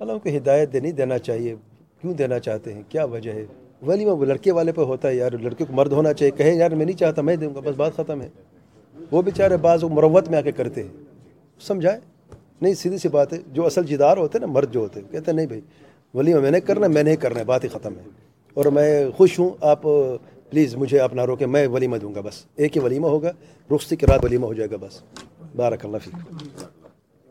अल्लाह उनको हिदायत दे, नहीं देना चाहिए। क्यों देना चाहते हैं? क्या वजह है? वली वो लड़के वाले पे होता है यार, लड़के को मर्द होना चाहिए। कहे, यार, मैं नहीं चाहता, मैं दूँगा, बस बात ख़त्म है। वो बेचारे बाज मुरवत में आके करते हैं। समझाए? नहीं, सीधी सी बात है, जो असल जिदार होते हैं ना, मर्द जो होते हैं, कहते हैं, नहीं भाई वलीमा मैंने करना मैंने ही करना है, बात ही ख़त्म है। और मैं खुश हूँ, आप, प्लीज़ मुझे आप ना रोके, मैं वलीमा दूँगा, बस। एक ही वलीमा होगा, रुख्सी के बाद वलीमा हो जाएगा, बस। बारक अल्लाह